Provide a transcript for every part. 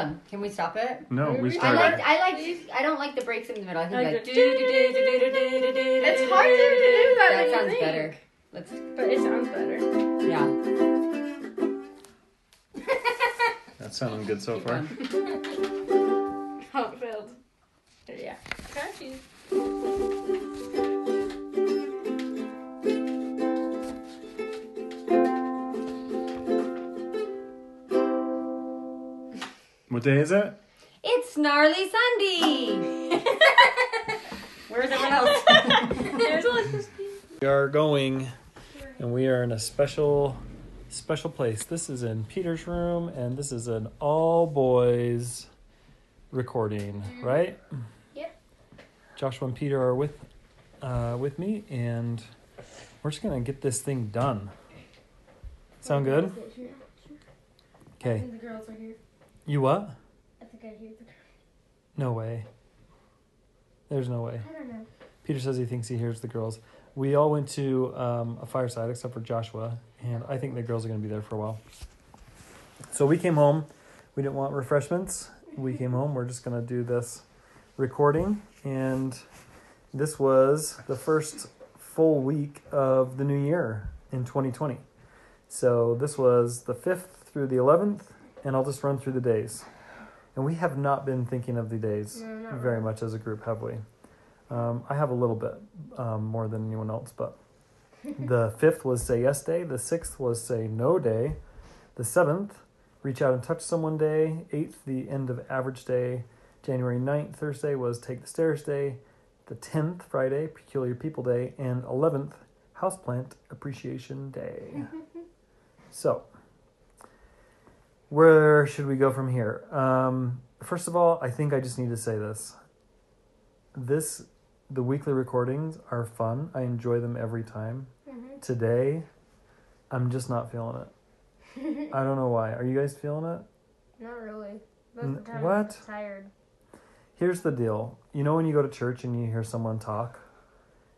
on. Can we stop it? No, we I started. like. I like. I don't like the breaks in the middle. I think Like like. do, do, do, do, do, do, do, do, do, It's do, hard to do, do that That when you sounds think. better. Let's. But it sounds better. Yeah. That's sounding good so Keep far. in a special, special place. This is in Peter's room, and this is an all boys recording, right? Yep. Joshua and Peter are with, uh, with me, and we're just gonna get this thing done. Sound good? Okay. The girls are here. You what? I think I hear the girls. No way. There's no way. I don't know. Peter says he thinks he hears the girls. We all went to um, a fireside except for Joshua, and I think the girls are going to be there for a while. So we came home. We didn't want refreshments. We came home. We're just going to do this recording, and this was the first full week of the new year in 2020. So this was the 5th through the 11th, and I'll just run through the days. And we have not been thinking of the days No, very much as a group, have we? Um, I have a little bit um, more than anyone else, but the fifth was say yes day. The sixth was say no day. The seventh, reach out and touch someone day. Eighth, the end of average day. January 9th, Thursday, was take the stairs day. The 10th, Friday, peculiar people day. And 11th, houseplant appreciation day. so, where should we go from here? Um, first of all, I think I just need to say this. This, the weekly recordings are fun. I enjoy them every time. Mm-hmm. Today, I'm just not feeling it. I don't know why. Are you guys feeling it? Not really. N- time what? I'm tired. Here's the deal. You know when you go to church and you hear someone talk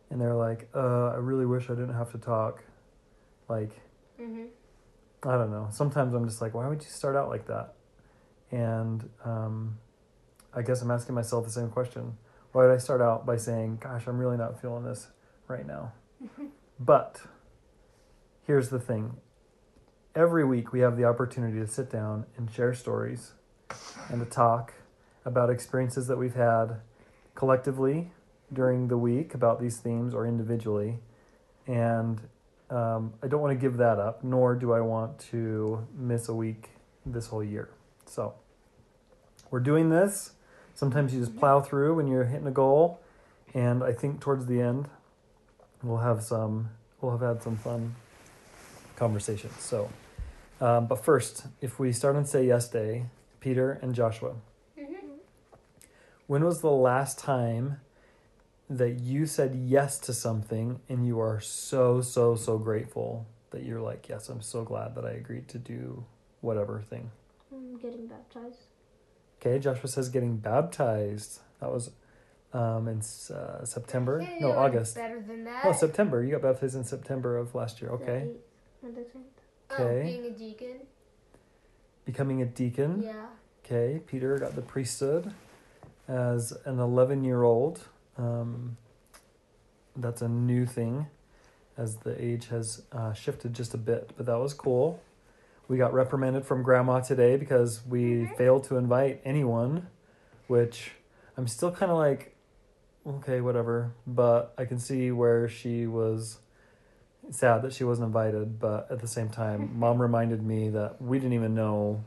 and they're like, "Uh, I really wish I didn't have to talk." Like, Mm-hmm. I don't know. Sometimes I'm just like, "Why would you start out like that?" And um I guess I'm asking myself the same question. Why did I start out by saying, "Gosh, I'm really not feeling this right now?" but here's the thing. Every week we have the opportunity to sit down and share stories and to talk about experiences that we've had collectively during the week about these themes or individually. And um, I don't want to give that up, nor do I want to miss a week this whole year. So we're doing this. Sometimes you just plow through when you're hitting a goal. And I think towards the end, we'll have some, we'll have had some fun conversations. So, um, but first, if we start on Say Yes Day, Peter and Joshua. Mm-hmm. When was the last time that you said yes to something and you are so, so, so grateful that you're like, yes, I'm so glad that I agreed to do whatever thing? I'm getting baptized. Okay, Joshua says getting baptized. That was um, in uh, September. No, August. Better than that. Oh, September. You got baptized in September of last year. Okay. Oh, Okay. being a deacon. Becoming a deacon. Yeah. Okay, Peter got the priesthood as an 11 year old. Um, that's a new thing as the age has uh, shifted just a bit, but that was cool. We got reprimanded from grandma today because we failed to invite anyone, which I'm still kind of like, okay, whatever. But I can see where she was sad that she wasn't invited, but at the same time, mom reminded me that we didn't even know.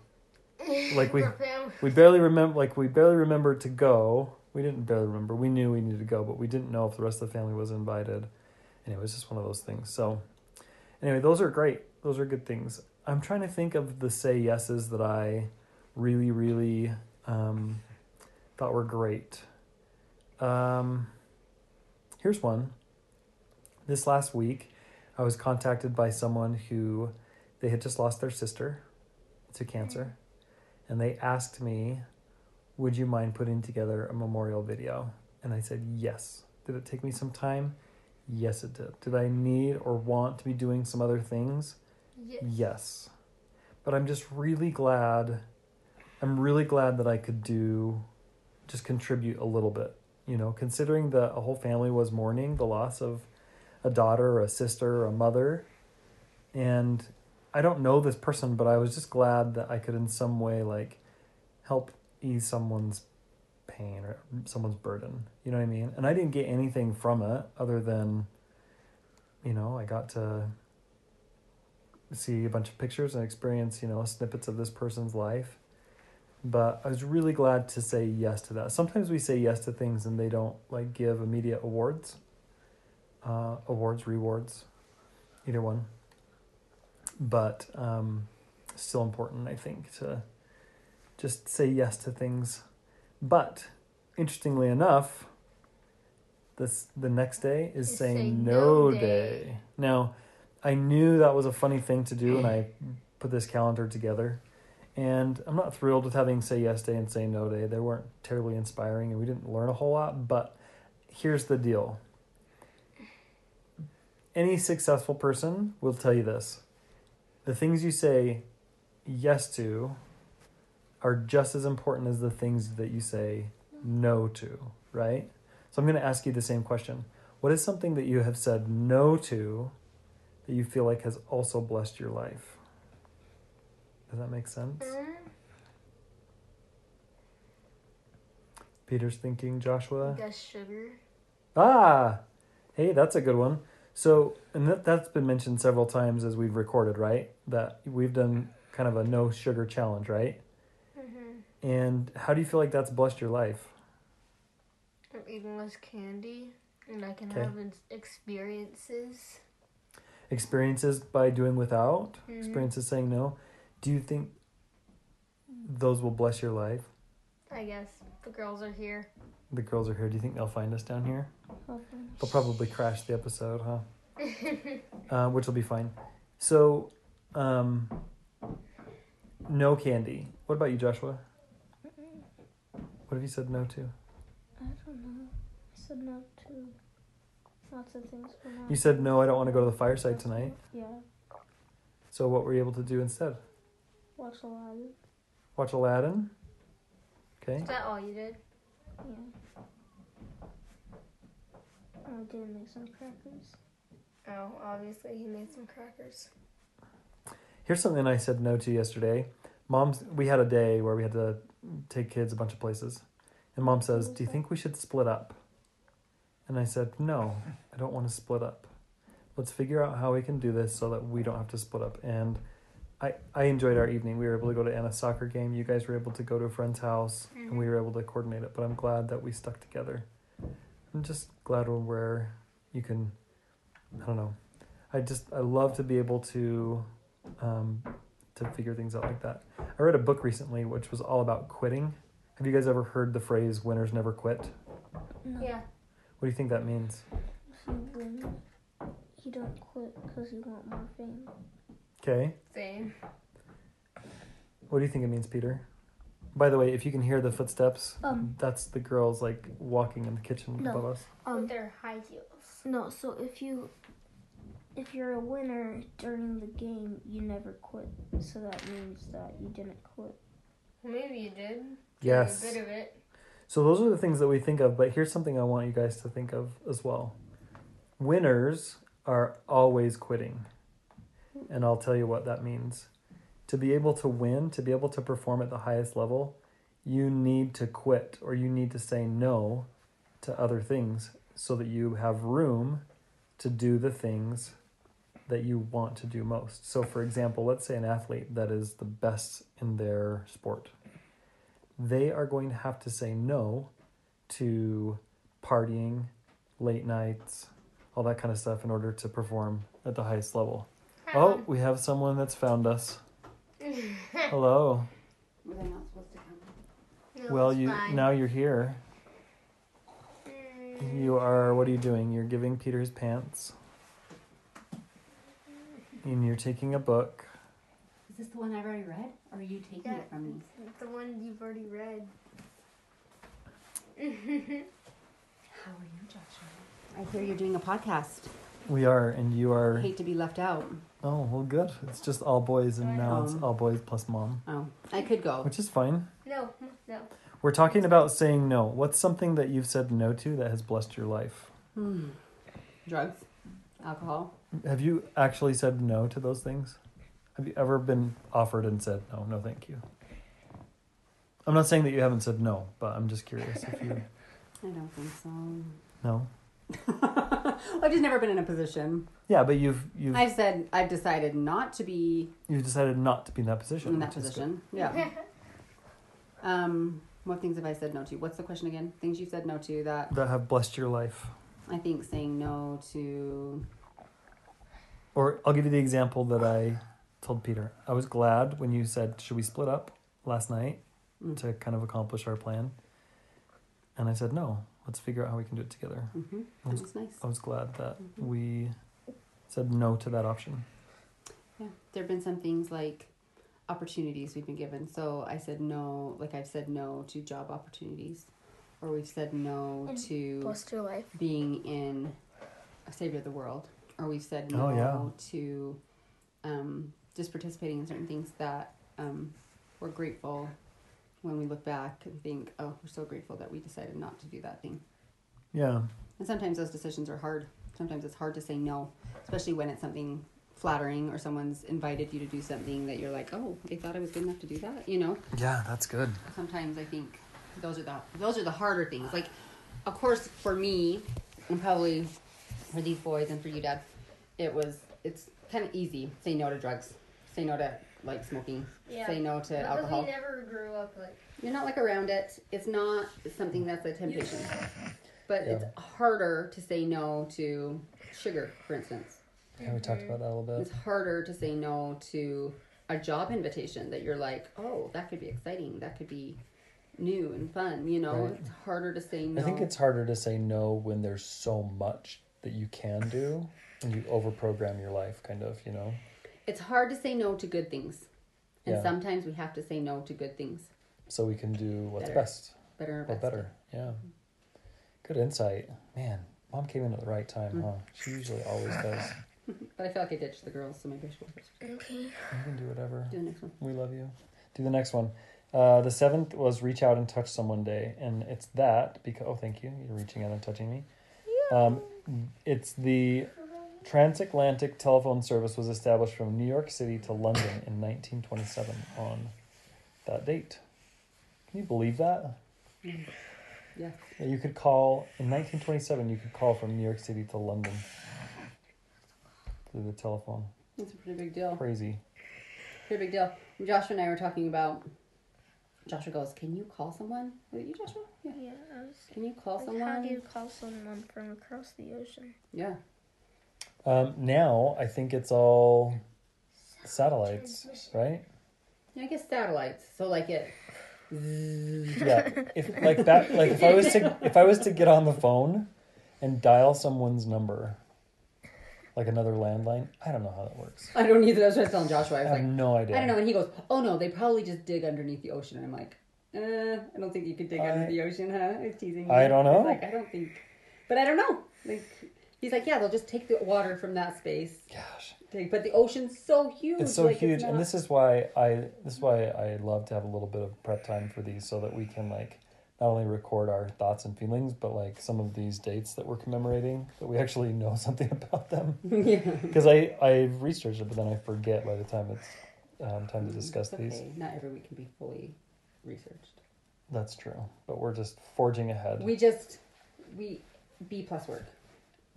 Like we- we barely remember like we barely remembered to go. We didn't barely remember. We knew we needed to go but we didn't know if the rest of the family was invited. And it was just one of those things. So anyway those are great. Those are good things i'm trying to think of the say yeses that i really really um, thought were great um, here's one this last week i was contacted by someone who they had just lost their sister to cancer and they asked me, Would you mind putting together a memorial video? And I said, Yes. Did it take me some time? Yes, it did. Did I need or want to be doing some other things? Yes. Yes. But I'm just really glad I'm really glad that I could do just contribute a little bit. You know, considering that a whole family was mourning the loss of a daughter or a sister or a mother. And I don't know this person, but I was just glad that I could in some way like help ease someone's pain or someone's burden. You know what I mean? And I didn't get anything from it other than you know, I got to see a bunch of pictures and experience, you know, snippets of this person's life. But I was really glad to say yes to that. Sometimes we say yes to things and they don't like give immediate awards, uh, awards, rewards, either one. But um, still important, I think, to just say yes to things. But interestingly enough, this the next day is saying say no no day. day. Now, I knew that was a funny thing to do, and I put this calendar together. And I'm not thrilled with having say yes day and say no day. They weren't terribly inspiring, and we didn't learn a whole lot. But here's the deal: any successful person will tell you this: the things you say yes to are just as important as the things that you say no to. Right? So I'm going to ask you the same question. What is something that you have said no to that you feel like has also blessed your life? Does that make sense? Peter's thinking, Joshua. Guess sugar. Ah, hey, that's a good one. So, and that, that's been mentioned several times as we've recorded, right? That we've done kind of a no sugar challenge, right? Mm-hmm. And how do you feel like that's blessed your life? I'm eating less candy, and I can Okay. have experiences. Experiences by doing without, Mhm. experiences saying no. Do you think those will bless your life? I guess the girls are here. The girls are here. Do you think they'll find us down here? Hopefully. They'll probably crash the episode, huh? uh, which will be fine. So, um, no candy. What about you, Joshua? What have you said no to? I don't know. I said no to lots of things for now. You said no. I don't want to go to the fireside tonight. Yeah. So, what were you able to do instead? Watch a lot. Watch Aladdin. Okay. Is that all you did? Yeah. Oh, I did make some crackers. Oh, obviously he made some crackers. Here's something I said no to yesterday. Mom's. We had a day where we had to take kids a bunch of places, and Mom says, "Do you think we should split up?" And I said, "No, I don't want to split up. Let's figure out how we can do this so that we don't have to split up." And I I enjoyed our evening. We were able to go to Anna's soccer game. You guys were able to go to a friend's house, and we were able to coordinate it. But I'm glad that we stuck together. I'm just glad when where you can. I don't know. I just I love to be able to um, to figure things out like that. I read a book recently which was all about quitting. Have you guys ever heard the phrase "winners never quit"? No. Yeah. What do you think that means? If you win, you don't quit because you want more fame. Okay. Fame. What do you think it means, Peter? By the way, if you can hear the footsteps, Um. that's the girls like walking in the kitchen No. above us. With Um. their high heels. No. So if you, if you're a winner during the game, you never quit. So that means that you didn't quit. Well, maybe you did. Yes. A bit of it. So those are the things that we think of, but here's something I want you guys to think of as well. Winners are always quitting. And I'll tell you what that means. To be able to win, to be able to perform at the highest level, you need to quit or you need to say no to other things so that you have room to do the things that you want to do most. So, for example, let's say an athlete that is the best in their sport they are going to have to say no to partying, late nights, all that kind of stuff in order to perform at the highest level. Oh, we have someone that's found us. Hello. Were they not supposed to come? No, well, you fine. now you're here. Mm, You are. What are you doing? You're giving Peter his pants, and you're taking a book. Is this the one I've already read? Or are you taking Yeah. it from me? The one you've already read. How are you, Joshua? I hear you're doing a podcast. We are, and you are. I are. hate to be left out. Oh, well, good. It's just all boys, and now it's Um, all boys plus mom, Oh, I could go. which is fine. No, no. We're talking about saying no. What's something that you've said no to that has blessed your life? Hmm. Drugs, alcohol. Have you actually said no to those things? Have you ever been offered and said no, no, thank you? I'm not saying that you haven't said no, but I'm just curious if you I don't think so. no. I've just never been in a position. Yeah, but you've you've I've said I've decided not to be you've decided not to be in that position. in that which is position. Yeah. Um, what things have I said no to? What's the question again? Things you've said no to that That have blessed your life. I think saying no to. Or I'll give you the example that I told Peter. I was glad when you said, "Should we split up?" last night Mm. to kind of accomplish our plan. And I said, "No. Let's figure out how we can do it together." Mm-hmm. I was, nice. I was glad that Mhm. we said no to that option. Yeah, there have been some things like opportunities we've been given. So I said no, like I've said no to job opportunities, or we've said no And to Blessed your life. being in a Savior of the World, or we've said Oh, no yeah. to um, just participating in certain things that um, we're grateful when we look back and think, oh, we're so grateful that we decided not to do that thing. Yeah. And sometimes those decisions are hard. Sometimes it's hard to say no, especially when it's something flattering or someone's invited you to do something that you're like, oh, they thought I was good enough to do that. You know, Yeah, that's good. sometimes I think those are the those are the harder things. Like, of course, for me, and probably for these boys and for you, Dad, it was it's kind of easy. Say no to drugs. Say no to like smoking. Yeah. Say no to Because alcohol. we never grew up like. You're not like around it. It's not something that's a temptation. But Yeah. it's harder to say no to sugar, for instance. Yeah, we talked about that a little bit. It's harder to say no to a job invitation that you're like, oh, that could be exciting. That could be new and fun. You know, Right. it's harder to say no. I think it's harder to say no when there's so much that you can do and you overprogram your life, kind of, you know? It's hard to say no to good things, and Yeah. sometimes we have to say no to good things. So we can do what's Better. best Better or or best. better. Yeah. Good insight. Man, mom came in at the right time, Mm. huh? She usually always does. But I feel like I ditched the girls, so maybe I should go first. Okay. You can do whatever. Do the next one. We love you. Do the next one. Uh, the seventh was reach out and touch someone day, and it's that because oh, thank you, you're reaching out and touching me. Um, it's the transatlantic telephone service was established from New York City to London in 1927 on that date. Can you believe that? Mm-hmm. Yeah. That you could call in 1927. You could call from New York City to London through the telephone. That's a pretty big deal. Crazy. Pretty big deal. Joshua and I were talking about. Joshua goes, "Can you call someone?" Was it you, Joshua? Yeah. Yeah. I was, Can you call like, someone? how do you call someone from across the ocean? Yeah. Um, now I think it's all satellites, right? Yeah, I guess satellites. So like it. Yeah. If like that, like if I was to if I was to get on the phone and dial someone's number, like another landline, I don't know how that works. I don't either. That's what I was telling Joshua. I I was have like, no idea. I don't know. And he goes, "Oh no, they probably just dig underneath the ocean." And I'm like, uh, I don't think you could dig I- under the ocean, huh? He's teasing me. I don't know. He's like, I don't think, but I don't know. Like, he's like, yeah, they'll just take the water from that space. Gosh, but the ocean's so huge. it's so like, huge, not- and this is why I this is why I love to have a little bit of prep time for these, so that we can like not only record our thoughts and feelings, but like some of these dates that we're commemorating, that we actually know something about them. yeah. Because I I've researched it, but then I forget by the time it's um, time to discuss It's these. okay. Not every week can be fully researched. That's true, but we're just forging ahead. We just we B plus work,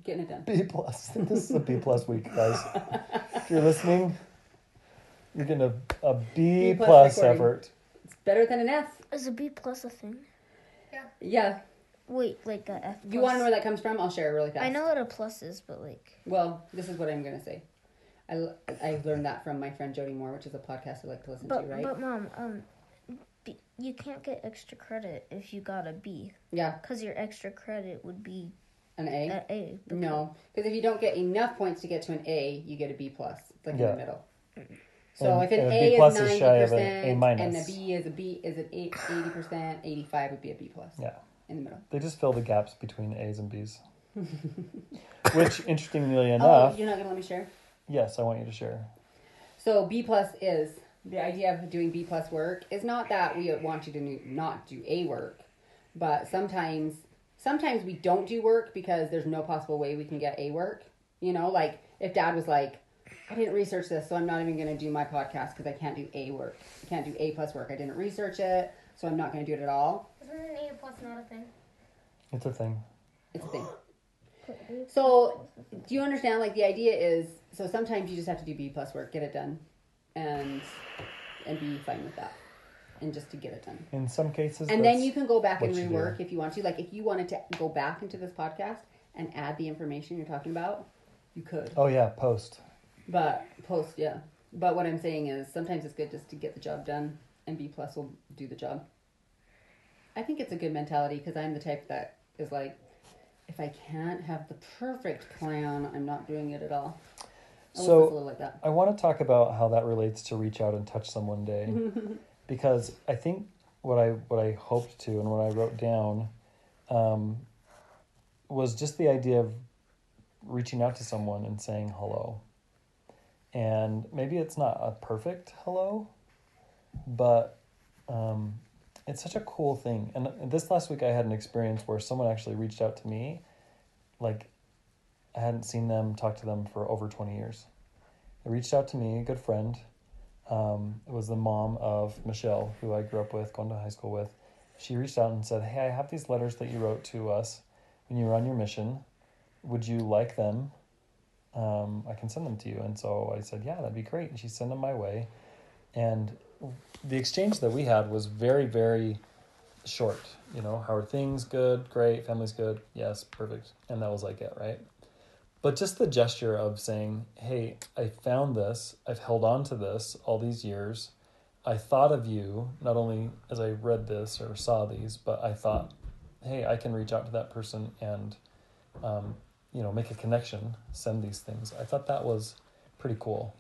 getting it done. B plus. This is a B plus week, guys. if you're listening, you're getting a, a B B plus plus recording. effort. It's better than an F. Is a B plus a thing? Yeah. Yeah. Wait, like a F. You want to know where that comes from? I'll share it really fast. I know what a plus is, but like, Well, this is what I'm gonna say. I, l- I learned that from my friend Jody Moore, which is a podcast I like to listen but to, right? but mom, um, B, you can't get extra credit if you got a B, yeah, cause your extra credit would be an A. a A. because- no, because if you don't get enough points to get to an A, you get a B plus. It's like in the middle. So And- if an and a A B is plus is ninety shy of an percent A and a B is a B is an eighty percent, eighty five would be a B plus Yeah, in the middle. they just fill the gaps between A's and B's. Which, interestingly Oh, enough, you're not gonna let me share. yes, I want you to share. So B plus is the idea of doing B plus work is not that we want you to not do A work, but sometimes sometimes we don't do work because there's no possible way we can get A work. You know, like if Dad was like, I didn't research this, so I'm not even going to do my podcast because I can't do A work. I can't do A plus work. I didn't research it, so I'm not going to do it at all. Isn't an A plus not a thing? It's a thing. It's a thing. So, do you understand? Like the idea is, so sometimes you just have to do B plus work, get it done, and and be fine with that, and just to get it done. In some cases, And then you can go back and rework if you want to. Like if you wanted to go back into this podcast and add the information you're talking about, you could. Oh yeah, post. But post, yeah. But what I'm saying is sometimes it's good just to get the job done, and B plus will do the job. I think it's a good mentality because I'm the type that is like, if I can't have the perfect plan, I'm not doing it at all. Alyssa's So- like that. I want to talk about how that relates to reach out and touch someone day, because I think what I what I hoped to and what I wrote down um, was just the idea of reaching out to someone and saying hello. And maybe it's not a perfect hello, but um, it's such a cool thing. And this last week, I had an experience where someone actually reached out to me, like I hadn't seen them, talked to them for over twenty years. They reached out to me, a good friend. Um, it was the mom of Michelle, who I grew up with, going to high school with. She reached out and said, "Hey, I have these letters that you wrote to us when you were on your mission. Would you like them? Um, I can send them to you." And so I said, "Yeah, that'd be great." And she sent them my way, and the exchange that we had was very, very short. You know, how are things? Good, great. Family's good. Yes, perfect. And that was like it, right? But just the gesture of saying, "Hey, I found this. I've held on to this all these years. I thought of you not only as I read this or saw these, but I thought, hey, I can reach out to that person and, um, you know, make a connection. Send these things. I thought that was pretty cool.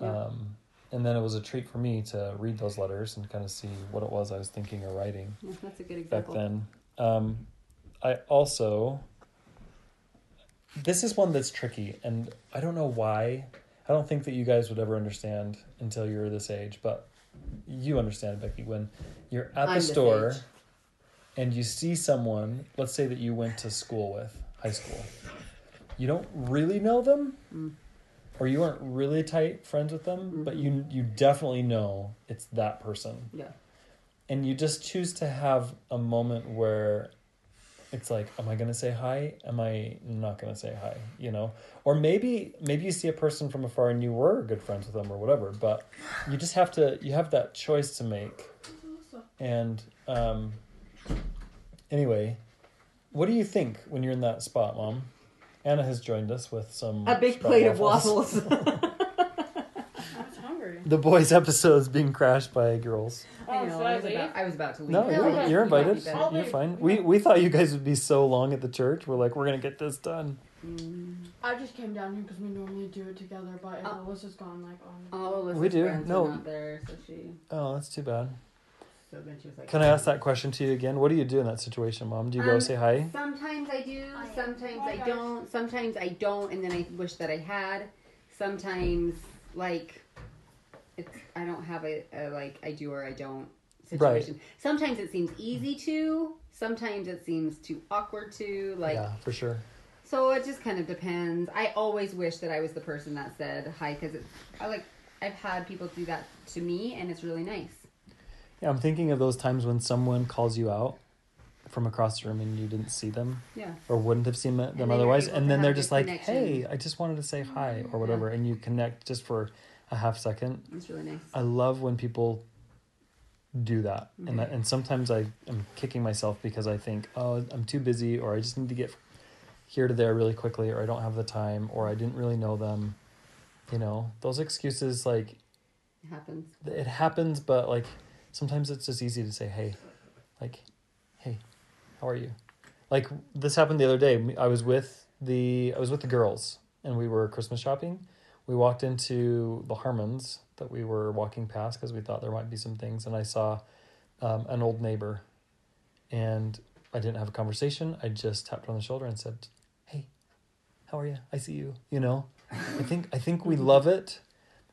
Yeah. Um, and then it was a treat for me to read those letters and kind of see what it was I was thinking or writing Yeah, that's a good back example. then. Um, I also, this is one that's tricky, and I don't know why. I don't think that you guys would ever understand until you're this age, but you understand, Becky, when you're at I'm the this store age. and you see someone, let's say that you went to school with, high school, you don't really know them, Mm. or you aren't really tight friends with them, but you you definitely know it's that person Yeah. and you just choose to have a moment where it's like am i going to say hi? Am i not going to say hi? You know? Or maybe maybe you see a person from afar and you were good friends with them or whatever but you just have to you have that choice to make. And um anyway what do you think when you're in that spot mom? Anna has joined us with some A big plate of waffles. I was hungry. the boys episodes being crashed by girls I Oh, know. I I was, about, I was about to leave. No, No, you're, okay. you're You might be invited. better. I'll You're fine. We we thought you guys would be so long at the church. We're like, we're gonna get this done. Mm. I just came down here because we normally do it together, but if Uh, Alyssa's gone, like, on. All Alyssa's We do. friends No. are not there, so she. Oh, that's too bad. So then she was like. Can I ask that question to you again? What do you do in that situation, Mom? Do you go Um, say hi? Sometimes I do, I sometimes Hi, I guys. don't, sometimes I don't, and then I wish that I had. Sometimes, like, it's I don't have a, a like I do or I don't situation. Sometimes it seems easy to, sometimes it seems too awkward to, like. yeah, for sure. So it just kind of depends. I always wish that I was the person that said hi because I like I've had people do that to me, and it's really nice. Yeah, I'm thinking of those times when someone calls you out from across the room and you didn't see them Yeah. or wouldn't have seen them you're otherwise, and then they're just like, connection. "Hey, I just wanted to say hi" or mm-hmm. whatever, and you connect just for a half second. It's really nice. I love when people do that, Mm-hmm. and that, and sometimes I am kicking myself because I think, oh, I'm too busy, or I just need to get here to there really quickly, or I don't have the time, or I didn't really know them. You know, those excuses like It happens. it happens, but like sometimes it's just easy to say, hey, like, hey, how are you? Like this happened the other day. I was with the I was with the girls, and we were Christmas shopping. We walked into the Harmons that we were walking past because we thought there might be some things, and I saw um, an old neighbor, and I didn't have a conversation. I just tapped her on the shoulder and said, "Hey, how are you? I see you. You know, I think I think we love it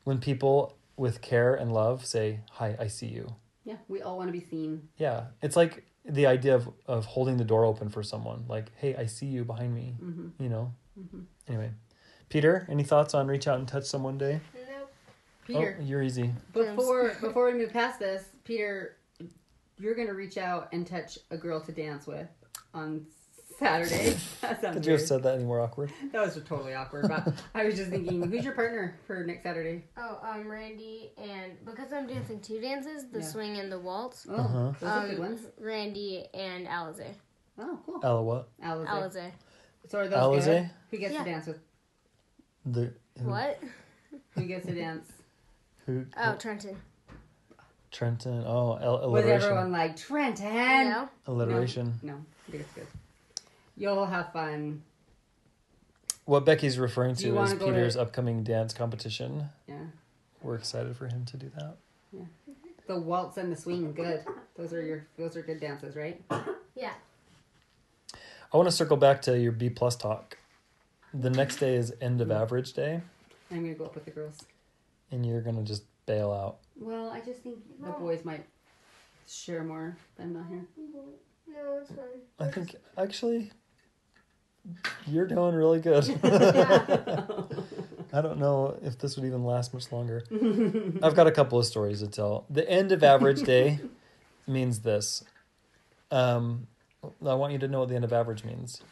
when people with care and love say, "Hi, I see you." Yeah, we all want to be seen. Yeah, it's like the idea of of holding the door open for someone, like, "Hey, I see you behind me." hmm You know. hmm Anyway, Peter, any thoughts on reach out and touch someone day? Nope. Peter, oh, you're easy. before before we move past this, Peter, you're gonna reach out and touch a girl to dance with on Saturday. That sounds Could you have said that any more awkward? That was totally awkward. But I was just thinking, who's your partner for next Saturday? Oh, um, Randy, and because I'm dancing two dances, the Yeah. swing and the waltz, Oh, Uh-huh. those are good um, ones. Randy and Alize. Oh, cool. Ella, what? Alize. Alize. So are those Alize? good? Who gets Yeah. to dance with? The who, What? Who gets to dance? Who? Oh, Trenton. Trenton. Oh, al- With alliteration. everyone like Trenton. No? Alliteration. No, I think it's good. You'll have fun. What Becky's referring Do you to is wanna go Peter's to- upcoming dance competition. Yeah. We're excited for him to do that. Yeah. The waltz and the swing, good. Those are your those are good dances, right? Yeah. I want to circle back to your B plus talk. The next day is end of average day, I'm gonna go up with the girls. and you're gonna just bail out. Well, I just think the boys might share more. I'm not here. No, it's fine. I think actually, you're doing really good. I don't know if this would even last much longer. I've got a couple of stories to tell. The end of average day means this. Um, I want you to know what the end of average means.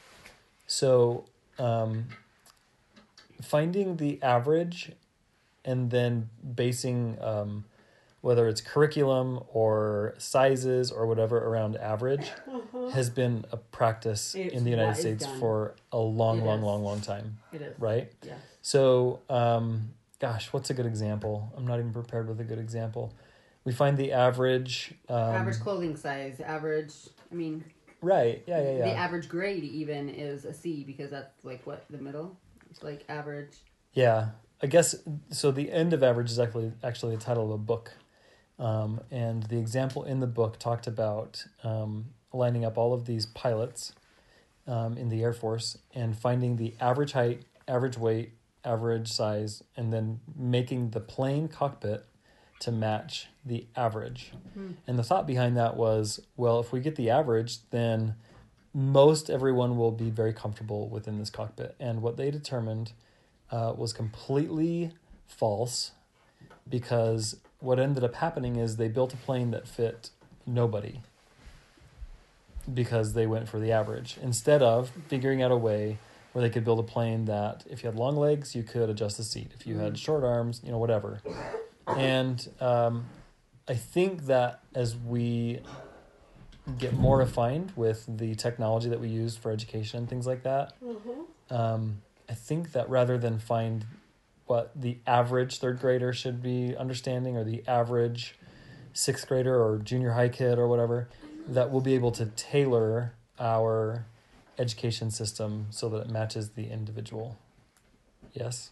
So, um, finding the average and then basing um, whether it's curriculum or sizes or whatever around average has been a practice It's in the United States done. for a long, It long, is. long, long time, It is. right? Yeah. So, um, gosh, what's a good example? I'm not even prepared with a good example. We find the average. Um, average clothing size, average. I mean, Right. Yeah, yeah, yeah. the average grade even is a C because that's like what the middle. It's like average. Yeah, I guess so. The end of average is actually actually the title of a book, um, and the example in the book talked about um, lining up all of these pilots um, in the Air Force and finding the average height, average weight, average size, and then making the plane cockpit to match the average. And the thought behind that was, well, if we get the average, then most everyone will be very comfortable within this cockpit. And what they determined uh, was completely false because what ended up happening is they built a plane that fit nobody because they went for the average instead of figuring out a way where they could build a plane that if you had long legs you could adjust the seat if you had short arms you know whatever and um, i think that as we get more refined with the technology that we use for education and things like that um, I think that rather than find what the average third grader should be understanding or the average sixth grader or junior high kid or whatever, that we'll be able to tailor our education system so that it matches the individual. Yes?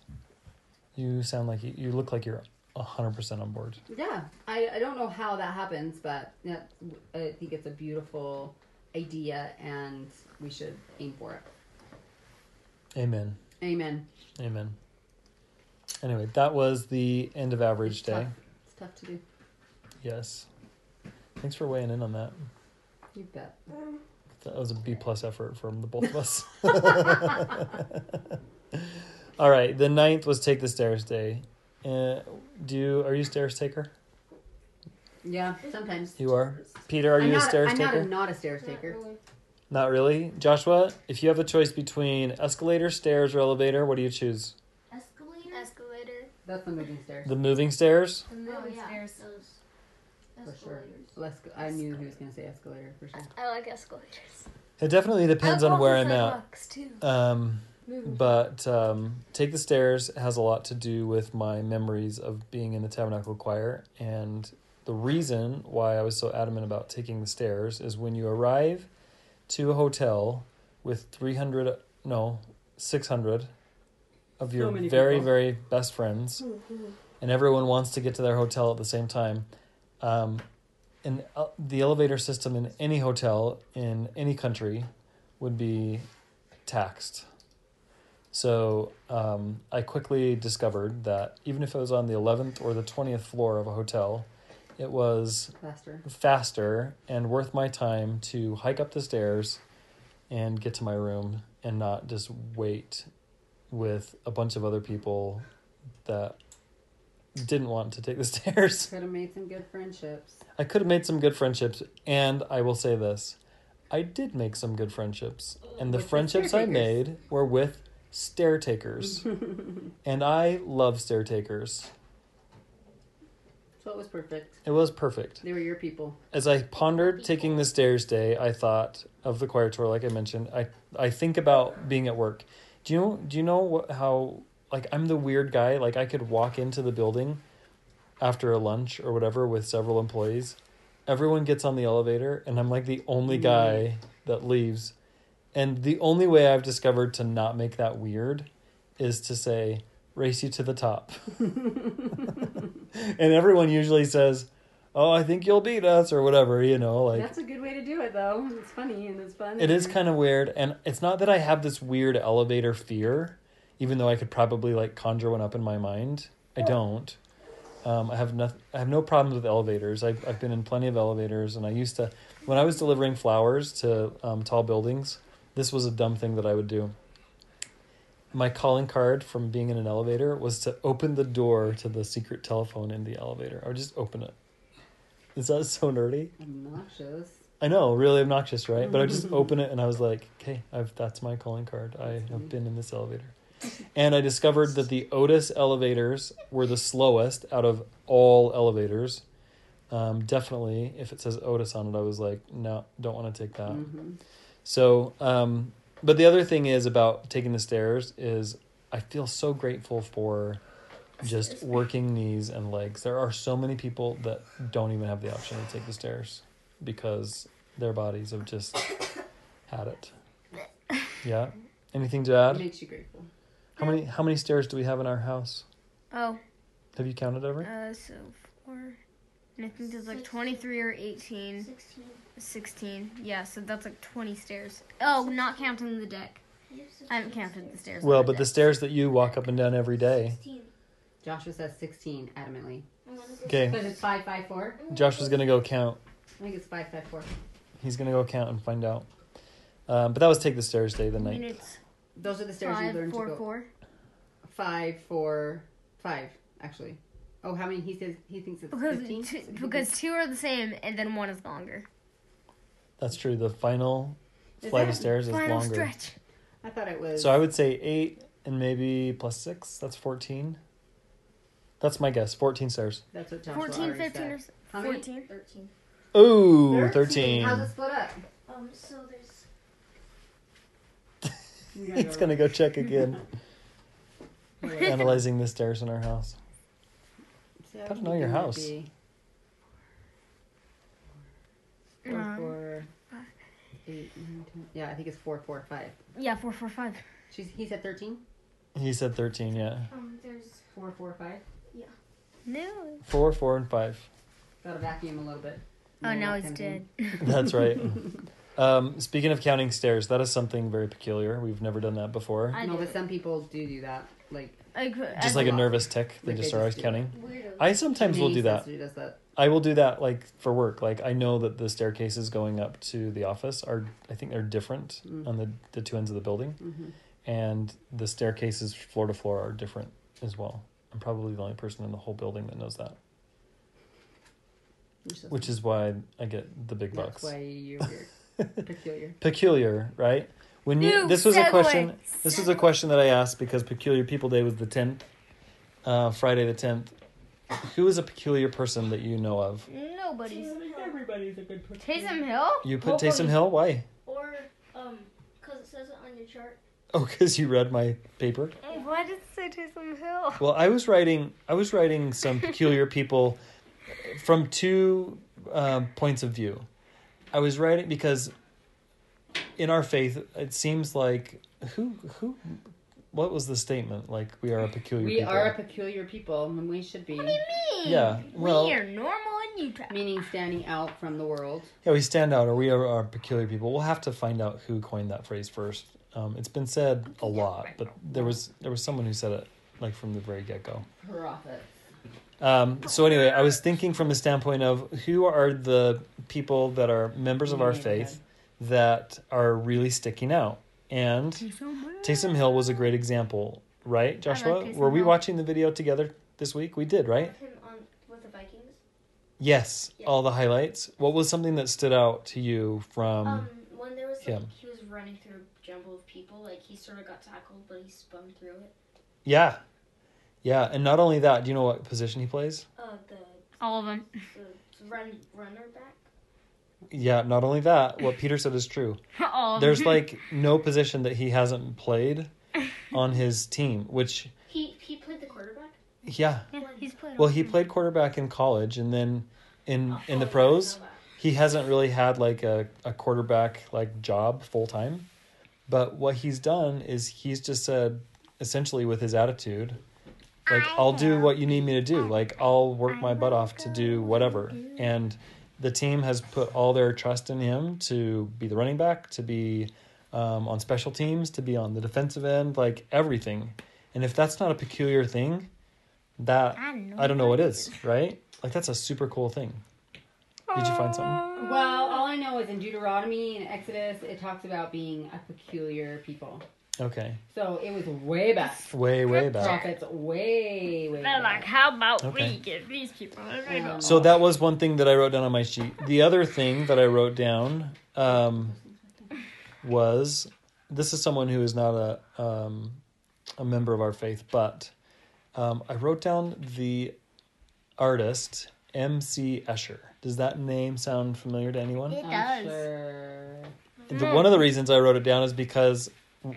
You sound like you, you look like you're 100% on board. Yeah, I, I don't know how that happens, but I think it's a beautiful idea and we should aim for it. Amen. Amen. Amen. Anyway, that was the end of average It's day. tough. It's tough to do. Yes. Thanks for weighing in on that. You bet. That was a B plus effort from the both of us. All right, the ninth was take the stairs day. Uh, do you are you a stairs taker? Yeah, sometimes. You are. Peter, are I'm you not, a stairs taker? I'm taker? not a not a stairs taker. Not really. Joshua, if you have a choice between escalator, stairs, or elevator, what do you choose? Escalator? Escalator. That's the moving stairs. The moving stairs. The moving Oh, yeah. stairs. For sure. Let's go. I knew he was going to say escalator for sure. I like escalators. It definitely depends I on like where walking I'm at. sidewalks, Too. Um, Moving. But um, take the stairs has a lot to do with my memories of being in the tabernacle choir and the reason why i was so adamant about taking the stairs is when you arrive to a hotel with 300 no 600 of your many very people. very best friends and everyone wants to get to their hotel at the same time um, and uh, the elevator system in any hotel in any country would be taxed So um, I quickly discovered that even if I was on the 11th or the 20th floor of a hotel, it was Faster. faster and worth my time to hike up the stairs and get to my room and not just wait with a bunch of other people that didn't want to take the stairs. I could have made some good friendships. I could have made some good friendships, and I will say this I did make some good friendships. And the With friendships stair I made were with stair takers. and I love stair takers. So it was perfect. It was perfect. They were your people. As I pondered taking the stairs day, I thought of the choir tour, like I mentioned. I, I think about being at work. Do you know? Do you know what, how? Like I'm the weird guy. Like I could walk into the building after a lunch or whatever with several employees. Everyone gets on the elevator, and I'm like the only guy mm. that leaves. And the only way I've discovered to not make that weird is to say, "Race you to the top." and everyone usually says, "Oh, I think you'll beat us," or whatever. You know, like That's a good way to do it, though. It's funny and it's fun. it is kind of weird, and it's not that I have this weird elevator fear, even though I could probably like conjure one up in my mind. I don't. Um, I have no, I have no problems with elevators. I've I've been in plenty of elevators, and I used to when I was delivering flowers to um, tall buildings. This was a dumb thing that I would do. My calling card from being in an elevator was to open the door to the secret telephone in the elevator. I would just open it. Is that so nerdy? obnoxious. I know, really obnoxious, right? But I just open it and I was like, okay, I've that's my calling card. I have been in this elevator. And I discovered that the Otis elevators were the slowest out of all elevators. Um, definitely, if it says Otis on it, I was like, no, don't want to take that. Mhm. So, um, but the other thing is about taking the stairs is I feel so grateful for just working knees and legs. There are so many people that don't even have the option to take the stairs because their bodies have just had it. Yeah. Anything to It add? makes you grateful. How many how many stairs do we have in our house? Oh, Have you counted ever? uh, so four. And I think there's like 23 or 18, 16. 16. Yeah, so that's like 20 stairs. Oh, not counting the deck. I haven't counted the stairs. Well, but the deck. stairs that you walk up and down every day. 16. Joshua says 16 adamantly. I'm gonna go Okay. But it's 554. Josh was gonna go count. I think it's 554. He's gonna go count and find out. Um, but that was take the stairs day the night. mean, it's Those are the stairs you five, learn four, to go. four. Five, four, five, actually. Oh, how many? He says he thinks it's Because 15. two, because two are the same, and then one is longer. That's true. The final Is flight of stairs is Final longer. stretch. I thought it was. So I would say eight and maybe plus six. That's fourteen. That's my guess. Fourteen stairs. That's what Joshua 14, already 15, or said. s- How many? 14. 13. Ooh, 13. How's it split up? Um, so there's it's gonna go check again. Analyzing the stairs in our house. So Gotta know your would house. be Four, four, eight, nine, ten. Yeah, I think it's four, four, five. Yeah, four, four, five. She's, he said 13? He said thirteen. Yeah, um there's Four, four, five. Yeah. No. four, four, and five. Gotta vacuum a little bit. Oh, No, now not he's dead. That's right. Um, speaking of counting stairs, that is something very peculiar. We've never done that before. I no, did but it. some people do do that. Like, I could, Just like a could- nervous tic, they Like just they are always just do counting. weirdos. I sometimes will do that. says She does that. I will do that like for work. Like I know that the staircases going up to the office are I think they're different Mm. on the, the two ends of the building. hmm And the staircases floor to floor are different as well. I'm probably the only person in the whole building that knows that. Which is why I get the big That's bucks. why you're weird. Peculiar. Peculiar, right? When you New this was a question this was a question that I asked because Peculiar People Day was the tenth, uh, Friday the tenth. Who is a peculiar person that you know of? Nobody's. Everybody's a good person. Taysom Hill? You put Nobody. Taysom Hill? Why? Or, um, because it says it on your chart. Oh, because you read my paper. Why did it say Taysom Hill? Well, I was writing. I was writing some peculiar people from two um, points of view. I was writing because in our faith, it seems like who who. What was the statement? Like we are a peculiar. People. We people. are a peculiar people, and we should be. What do you mean? Yeah, well- we are normal in Utah. Meaning standing out from the world. Yeah, we stand out, or we are, are peculiar people. We'll have to find out who coined that phrase first. Um, it's been said a lot, but there was there was someone who said it like from the very get go. Prophet. Um, so anyway, I was thinking from the standpoint of who are the people that are members of our faith that are really sticking out, and Taysom Hill was a great example, right, Joshua? Taysom Were we Hill. watching the video together this week? We did, right? Him on with the Vikings. Yes, Yeah. all the highlights. What was something that stood out to you from? Um, when there was like him. he was running through a jumble of people, like he sort of got tackled, but he spun through it. yeah, yeah, and not only that. Do you know what position he plays? Uh, the All of them. the run runner back. Yeah, not only that. What Peter said is true. All of oh. There's like no position that he hasn't played on his team, which He he played the quarterback. yeah. Yeah, he's played. Well, he of played quarterback in college, and then in oh, in the Oh, pros, didn't know that. he hasn't really had like a, a quarterback like job full time. But what he's done is he's just said essentially with his attitude, like I'll do what you need me to do. Like I'll work my butt off to do whatever. And the team has put all their trust in him to be the running back, to be um, on special teams, to be on the defensive end, like everything. And if that's not a peculiar thing, that I don't know. I don't know what is, right? Like that's a super cool thing. Did you find something? Well, all I know is in Deuteronomy and Exodus, it talks about being a peculiar people. Okay. So it was way back. Way, way back. Prophets way, way They're like, how about Okay. we get these people? Um, So that was one thing that I wrote down on my sheet. The other thing that I wrote down um, was this is someone who is not a um, a member of our faith, but um, I wrote down the artist M.C. Escher. Does that name sound familiar to anyone? It does. sure. The, one of the reasons I wrote it down is because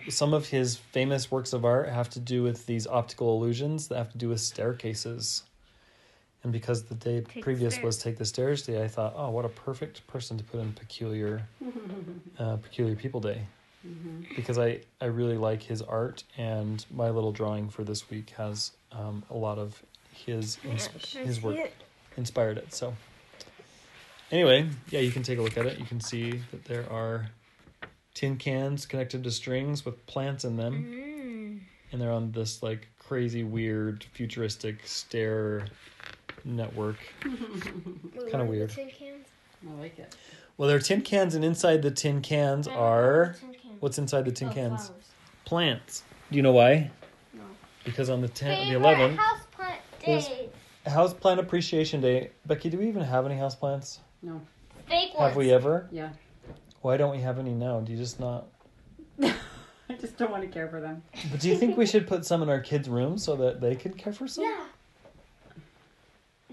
some of his famous works of art have to do with these optical illusions that have to do with staircases. And because the day the previous stairs. was Take the Stairs Day, I thought, oh, what a perfect person to put in peculiar, uh, peculiar people day. Because I, I really like his art, and my little drawing for this week has um, a lot of his ins- his work inspired it. So, anyway, yeah, you can take a look at it. You can see that there are tin cans connected to strings with plants in them, Mm. and they're on this like crazy, weird, futuristic stair network. Kinda weird. Tin cans? I like it. Well, there are tin cans, and inside the tin cans are what's inside the tin cans? Plants. Do you know why? No. Because on the 10th, the 11th, houseplant is- day. House Plant Appreciation Day. Becky, do we even have any houseplants? No. Fake ones. Have we ever? Yeah. Why don't we have any now? Do you just not? I just don't want to care for them. But do you think we should put some in our kids' rooms so that they can care for some? Yeah.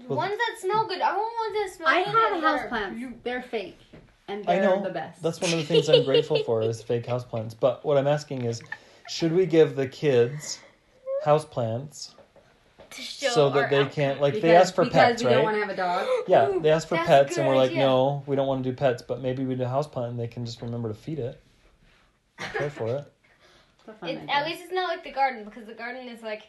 Well- ones that smell good. I want ones that smell I good. have that are- houseplants. They're fake. And I they're know. the best. That's one of the things I'm grateful for is fake houseplants. But what I'm asking is, should we give the kids houseplants to show so that our they outcome. can't like they ask for because pets, we don't right? want to have a dog. Yeah, they ask for That's pets, and we're like, idea. no, we don't want to do pets, but maybe we do a houseplant, and they can just remember to feed it, care for it. It's a fun It, idea. at least it's not like the garden because the garden is like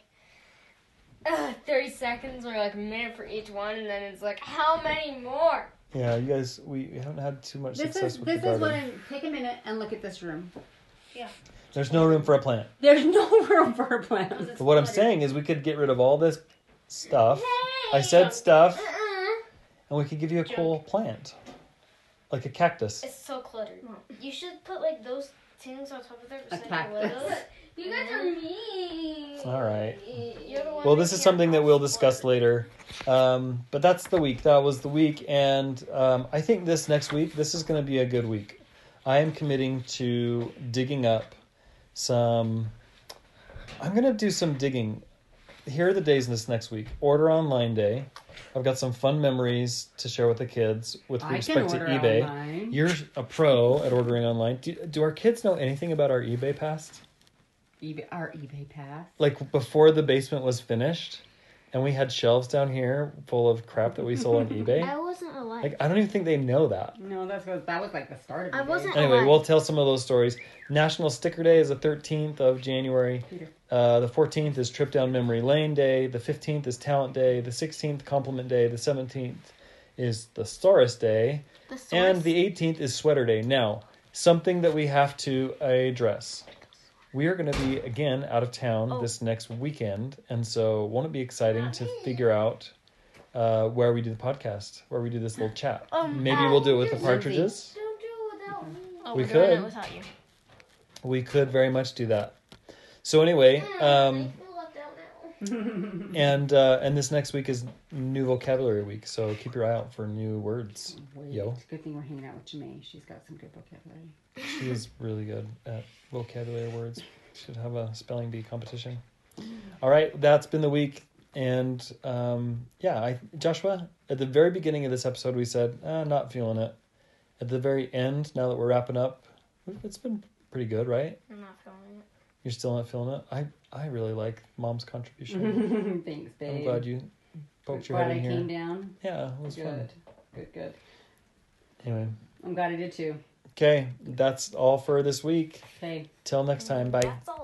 uh, 30 seconds or like a minute for each one, and then it's like, how many more? Yeah, you guys, we haven't had too much This success is with this the is what garden. I take a minute and look at this room. There's no room for a plant. There's no room for a plant. But what I'm saying is, we could get rid of all this stuff. I said stuff, Uh-uh. and we could give you a cool plant, like a cactus. It's so cluttered. You should put like those things on top of there. A beside cactus. windows. You guys are mean. All right. You're the one Well, this is something that we'll discuss later. Um, but that's the week. That was the week, and um, I think this next week, this is going to be a good week. I am committing to digging up some. I'm to do some digging. Here are the days in this next week. Order online day. I've got some fun memories to share with the kids with I respect to eBay. online. You're a pro at ordering online. Do, do our kids know anything about our eBay past? eBay, our eBay past. like before the basement was finished and we had shelves down here full of crap that we sold on eBay. I wasn't alive. Like I don't even think they know that. No, that's what that was like the start of. I wasn't- Anyway, alive. we'll tell some of those stories. National Sticker Day is the 13th of January. Peter. Uh, the 14th is Trip Down Memory Lane Day. The 15th is Talent Day. The 16th Compliment Day. The 17th is the Thesaurus Day. The source. And the 18th is Sweater Day. Now, something that we have to address. We are going to be again out of town Oh. this next weekend, and so won't it be exciting to figure out uh, where we do the podcast, where we do this little chat? Um, Maybe uh, we'll do it with the partridges. Don't do it without me. Oh, We could. it without you. We could very much do that. So anyway, um, I feel left out now. and uh, and this next week is new vocabulary week, so keep your eye out for new words. Wait, Yo. It's a good thing we're hanging out with Janae. She's got some good vocabulary. She is really good at vocabulary words. Should have a spelling bee competition. All right, that's been the week, and um, yeah, I Joshua. At the very beginning of this episode, we said ah, not feeling it. At the very end, now that we're wrapping up, it's been pretty good, right? I'm not feeling it. You're still not feeling it. I I really like mom's contribution. Thanks, babe. I'm glad you poked your glad head I in came down. Yeah, it was Good. fun. Good, good. Anyway, I'm glad I did too. okay, that's all for this week. Okay. Till next time, bye. That's all.